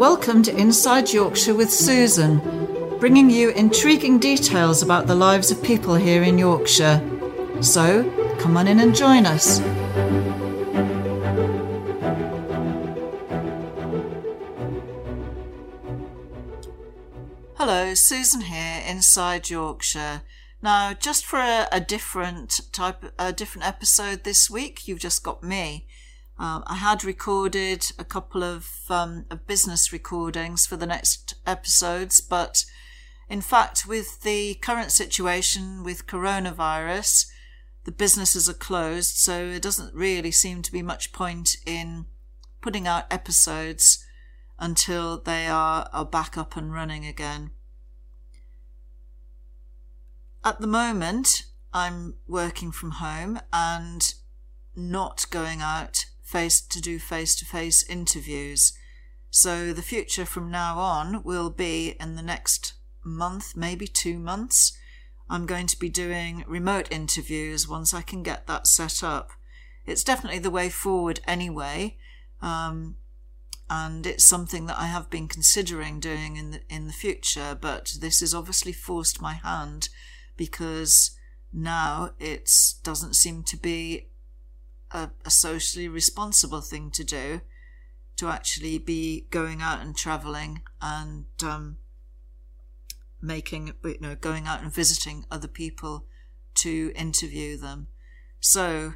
Welcome to Inside Yorkshire with Susan, bringing you intriguing details about the lives of people here in Yorkshire. So, come on in and join us. Hello, Susan here, Inside Yorkshire. Now, just for a, a different type, a different episode this week, you've just got me. Um, I had recorded a couple of, um, of business recordings for the next episodes, but in fact, with the current situation with coronavirus, the businesses are closed, so it doesn't really seem to be much point in putting out episodes until they are, are back up and running again. At the moment, I'm working from home and not going out face to do face to face interviews. So the future from now on will be in the next month, maybe two months. I'm going to be doing remote interviews once I can get that set up. It's definitely the way forward anyway. Um, and it's something that I have been considering doing in the in the future, but this has obviously forced my hand because now it doesn't seem to be a, a socially responsible thing to do to actually be going out and traveling and um, making you know going out and visiting other people to interview them. So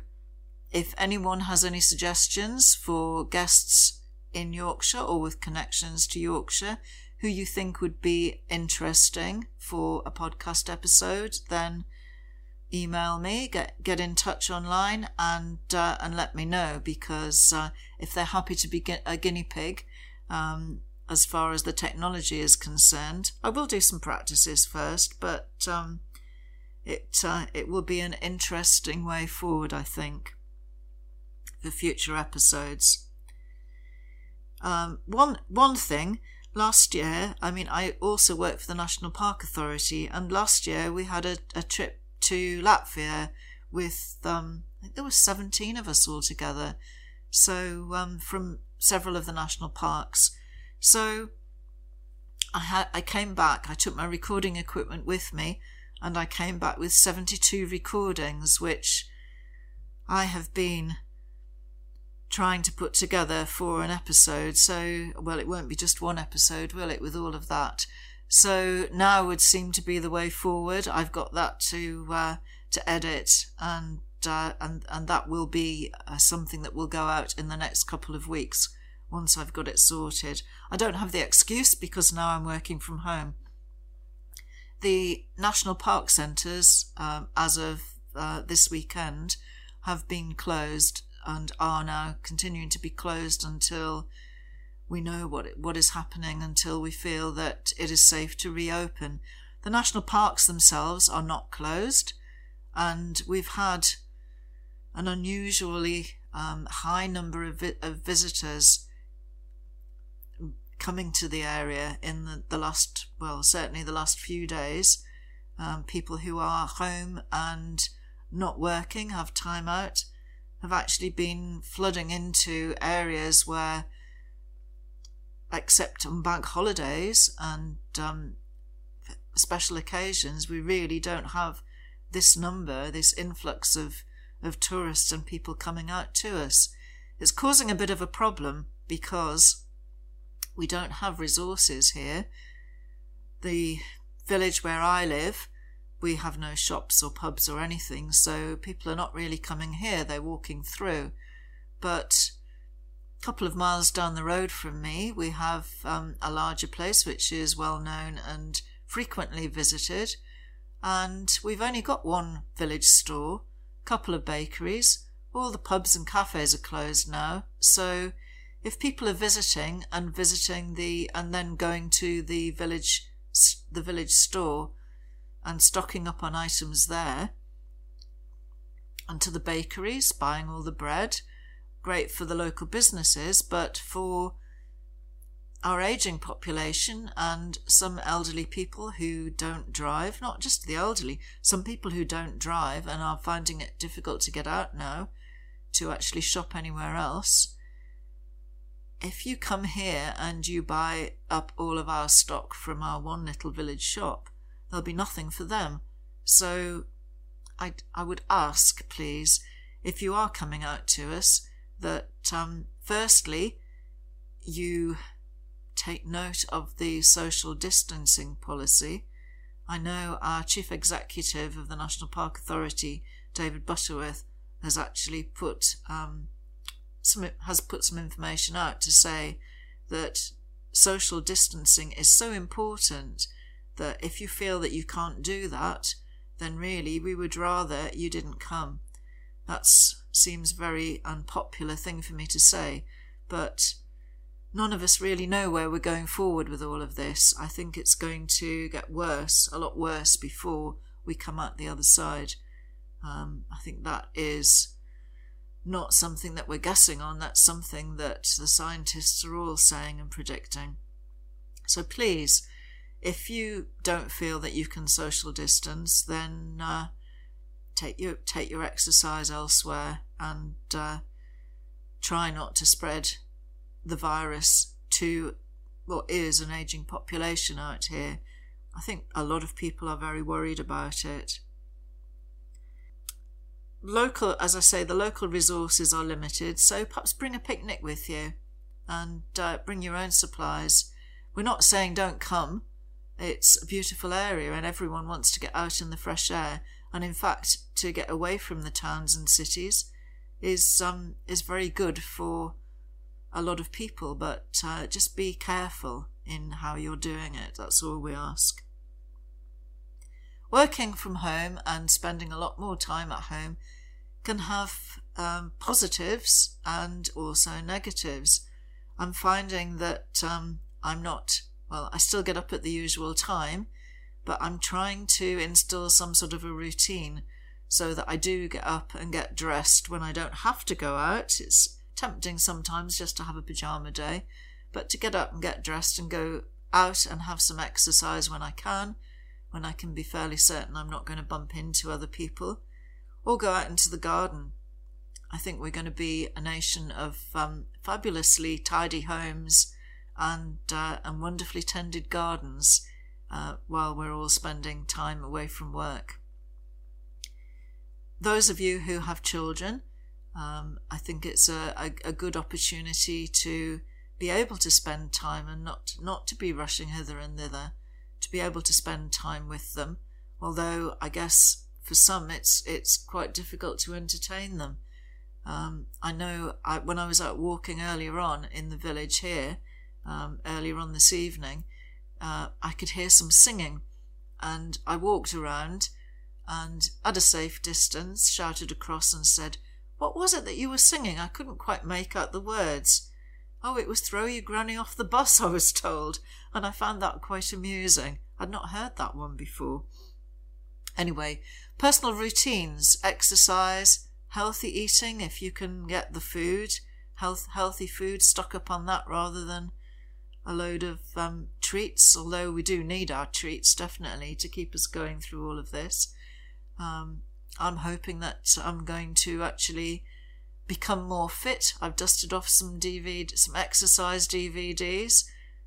if anyone has any suggestions for guests in Yorkshire or with connections to Yorkshire who you think would be interesting for a podcast episode then email me, get get in touch online, and uh, and let me know because uh, if they're happy to be a guinea pig, um, as far as the technology is concerned, I will do some practices first, but um, it uh, it will be an interesting way forward, I think, for future episodes. Um, one one thing last year, I mean, I also work for the National Park Authority, and last year we had a, a trip to Latvia with um, I think there were 17 of us all together. So um, from several of the national parks. So I had I came back. I took my recording equipment with me, and I came back with 72 recordings, which I have been trying to put together for an episode. So, well, it won't be just one episode, will it, with all of that? So now would seem to be the way forward. I've got that to uh, to edit, and uh, and and that will be uh, something that will go out in the next couple of weeks once I've got it sorted. I don't have the excuse because now I'm working from home. The national park centres, um, as of uh, this weekend, have been closed and are now continuing to be closed until we know what what is happening until we feel that it is safe to reopen. The national parks themselves are not closed, and we've had an unusually um, high number of, vi- of, visitors coming to the area in the, the, last, well, certainly the last few days. Um, people who are home and not working, have time out, have actually been flooding into areas where except on bank holidays and um, special occasions, we really don't have this number, this influx of, of tourists and people coming out to us. It's causing a bit of a problem because we don't have resources here. The village where I live, we have no shops or pubs or anything, so people are not really coming here, they're walking through. But couple of miles down the road from me, we have um, a larger place which is well known and frequently visited. And we've only got one village store, a couple of bakeries. All the pubs and cafes are closed now. So if people are visiting and visiting the and then going to the village the village store and stocking up on items there and to the bakeries buying all the bread great for the local businesses, but for our aging population and some elderly people who don't drive, not just the elderly, some people who don't drive and are finding it difficult to get out now to actually shop anywhere else. if you come here and you buy up all of our stock from our one little village shop, there'll be nothing for them. So I, I would ask, please, if you are coming out to us, that um, firstly, you take note of the social distancing policy. I know our chief executive of the National Park Authority, David Butterworth, has actually put um, some has put some information out to say that social distancing is so important that if you feel that you can't do that, then really we would rather you didn't come. That seems very unpopular thing for me to say, but none of us really know where we're going forward with all of this. I think it's going to get worse, a lot worse, before we come out the other side. Um, I think that is not something that we're guessing on, that's something that the scientists are all saying and predicting. So please, if you don't feel that you can social distance, then uh, take your take your exercise elsewhere and uh, try not to spread the virus to what is an aging population out here. I think a lot of people are very worried about it. Local, as I say, the local resources are limited, so perhaps bring a picnic with you and uh, bring your own supplies. We're not saying don't come. It's a beautiful area and everyone wants to get out in the fresh air. And in fact, to get away from the towns and cities is um, is very good for a lot of people, but uh, just be careful in how you're doing it. That's all we ask. Working from home and spending a lot more time at home can have um, positives and also negatives. I'm finding that um, I'm not, well, I still get up at the usual time, but I'm trying to instill some sort of a routine so that I do get up and get dressed when I don't have to go out. It's tempting sometimes just to have a pajama day, but to get up and get dressed and go out and have some exercise when I can, when I can be fairly certain I'm not going to bump into other people, or go out into the garden. I think we're going to be a nation of um, fabulously tidy homes and uh, and wonderfully tended gardens uh, while we're all spending time away from work. Those of you who have children, um, I think it's a, a, a, good opportunity to be able to spend time and not not to be rushing hither and thither, to be able to spend time with them. Although I guess for some it's it's quite difficult to entertain them. Um, I know I, when I was out walking earlier on in the village here, um, earlier on this evening, uh, I could hear some singing, and I walked around and at a safe distance shouted across and said, what was it that you were singing? I couldn't quite make out the words. Oh, it was Throw Your Granny Off the Bus, I was told, and I found that quite amusing. I'd not heard that one before. Anyway, personal routines, exercise, healthy eating, if you can get the food, health, healthy food, stock up on that rather than a load of um, treats, although we do need our treats definitely to keep us going through all of this. Um, I'm hoping that I'm going to actually become more fit. I've dusted off some DVD, some exercise DVDs,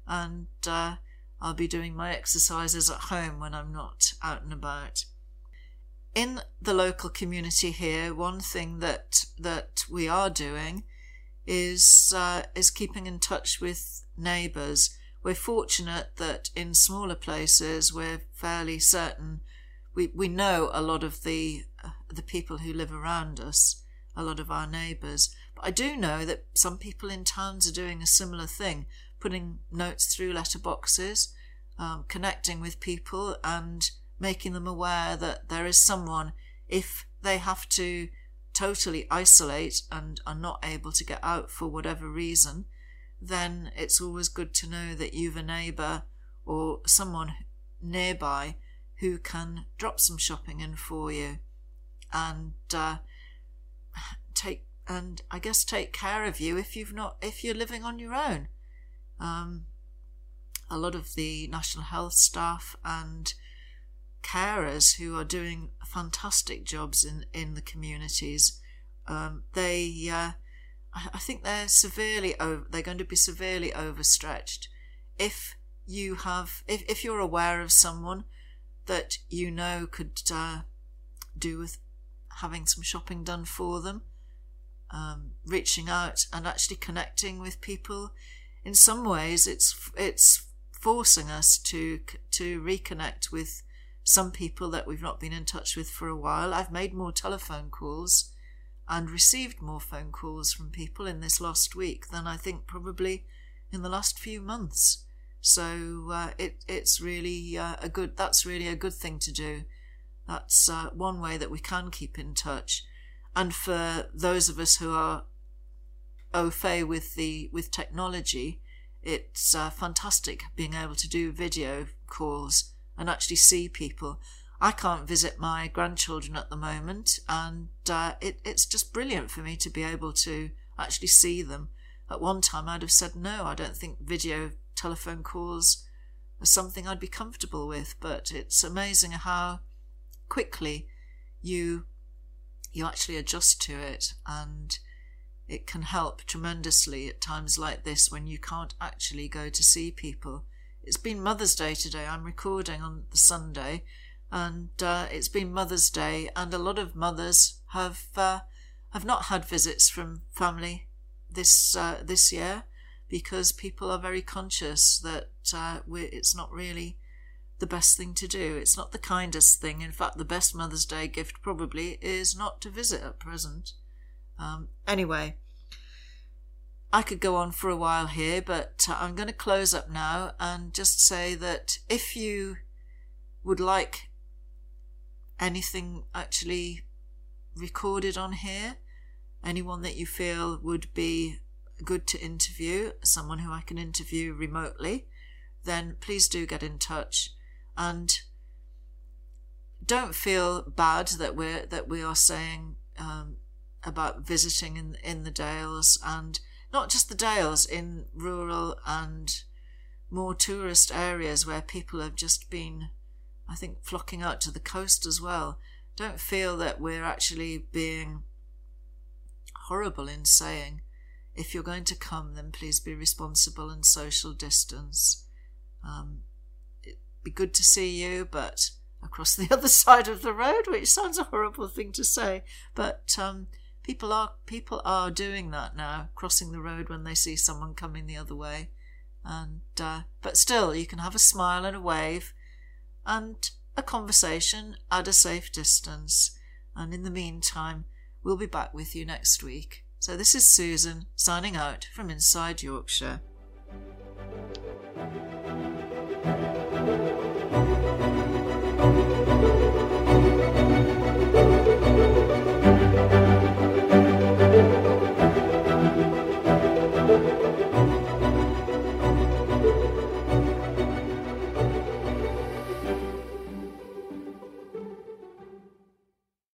and uh, I'll be doing my exercises at home when I'm not out and about. In the local community here, one thing that that we are doing is uh, is keeping in touch with neighbours. We're fortunate that in smaller places we're fairly certain we, we know a lot of the uh, the people who live around us, a lot of our neighbours. But I do know that some people in towns are doing a similar thing, putting notes through letterboxes, um, connecting with people, and making them aware that there is someone if they have to totally isolate and are not able to get out for whatever reason, then it's always good to know that you've a neighbour or someone nearby who can drop some shopping in for you and uh, take and I guess take care of you if you've not if you're living on your own. Um, a lot of the national health staff and carers who are doing fantastic jobs in in the communities. Um, they, uh, I think they're severely over, they're going to be severely overstretched if you have if, if you're aware of someone that you know could uh, do with having some shopping done for them um, reaching out and actually connecting with people in some ways it's it's forcing us to to reconnect with some people that we've not been in touch with for a while i've made more telephone calls and received more phone calls from people in this last week than I think probably in the last few months. So uh, it it's really uh, a good that's really a good thing to do. That's uh, one way that we can keep in touch. And for those of us who are au fait with the with technology, it's uh, fantastic being able to do video calls and actually see people. I can't visit my grandchildren at the moment, and uh, it, it's just brilliant for me to be able to actually see them. At one time, I'd have said no, I don't think video telephone calls are something I'd be comfortable with, but it's amazing how quickly you you actually adjust to it and it can help tremendously at times like this when you can't actually go to see people. It's been Mother's Day today. I'm recording on the Sunday and uh, it's been Mother's Day, and a lot of mothers have uh, have not had visits from family this uh, this year because people are very conscious that uh, it's not really the best thing to do. It's not the kindest thing. In fact, the best Mother's Day gift probably is not to visit at present. Um, anyway, I could go on for a while here, but uh, I'm going to close up now and just say that if you would like anything actually recorded on here? Anyone that you feel would be good to interview, someone who I can interview remotely, then please do get in touch and don't feel bad that we're that we are saying um, about visiting in in the Dales and not just the Dales in rural and more tourist areas where people have just been I think, flocking out to the coast as well. Don't feel that we're actually being horrible in saying, if you're going to come, then please be responsible and social distance. Um, it'd be good to see you, but across the other side of the road, which sounds a horrible thing to say, but um, people are people are doing that now, crossing the road when they see someone coming the other way, and uh, but still, you can have a smile and a wave, and a conversation at a safe distance. And in the meantime, we'll be back with you next week. So, this is Susan signing out from inside Yorkshire.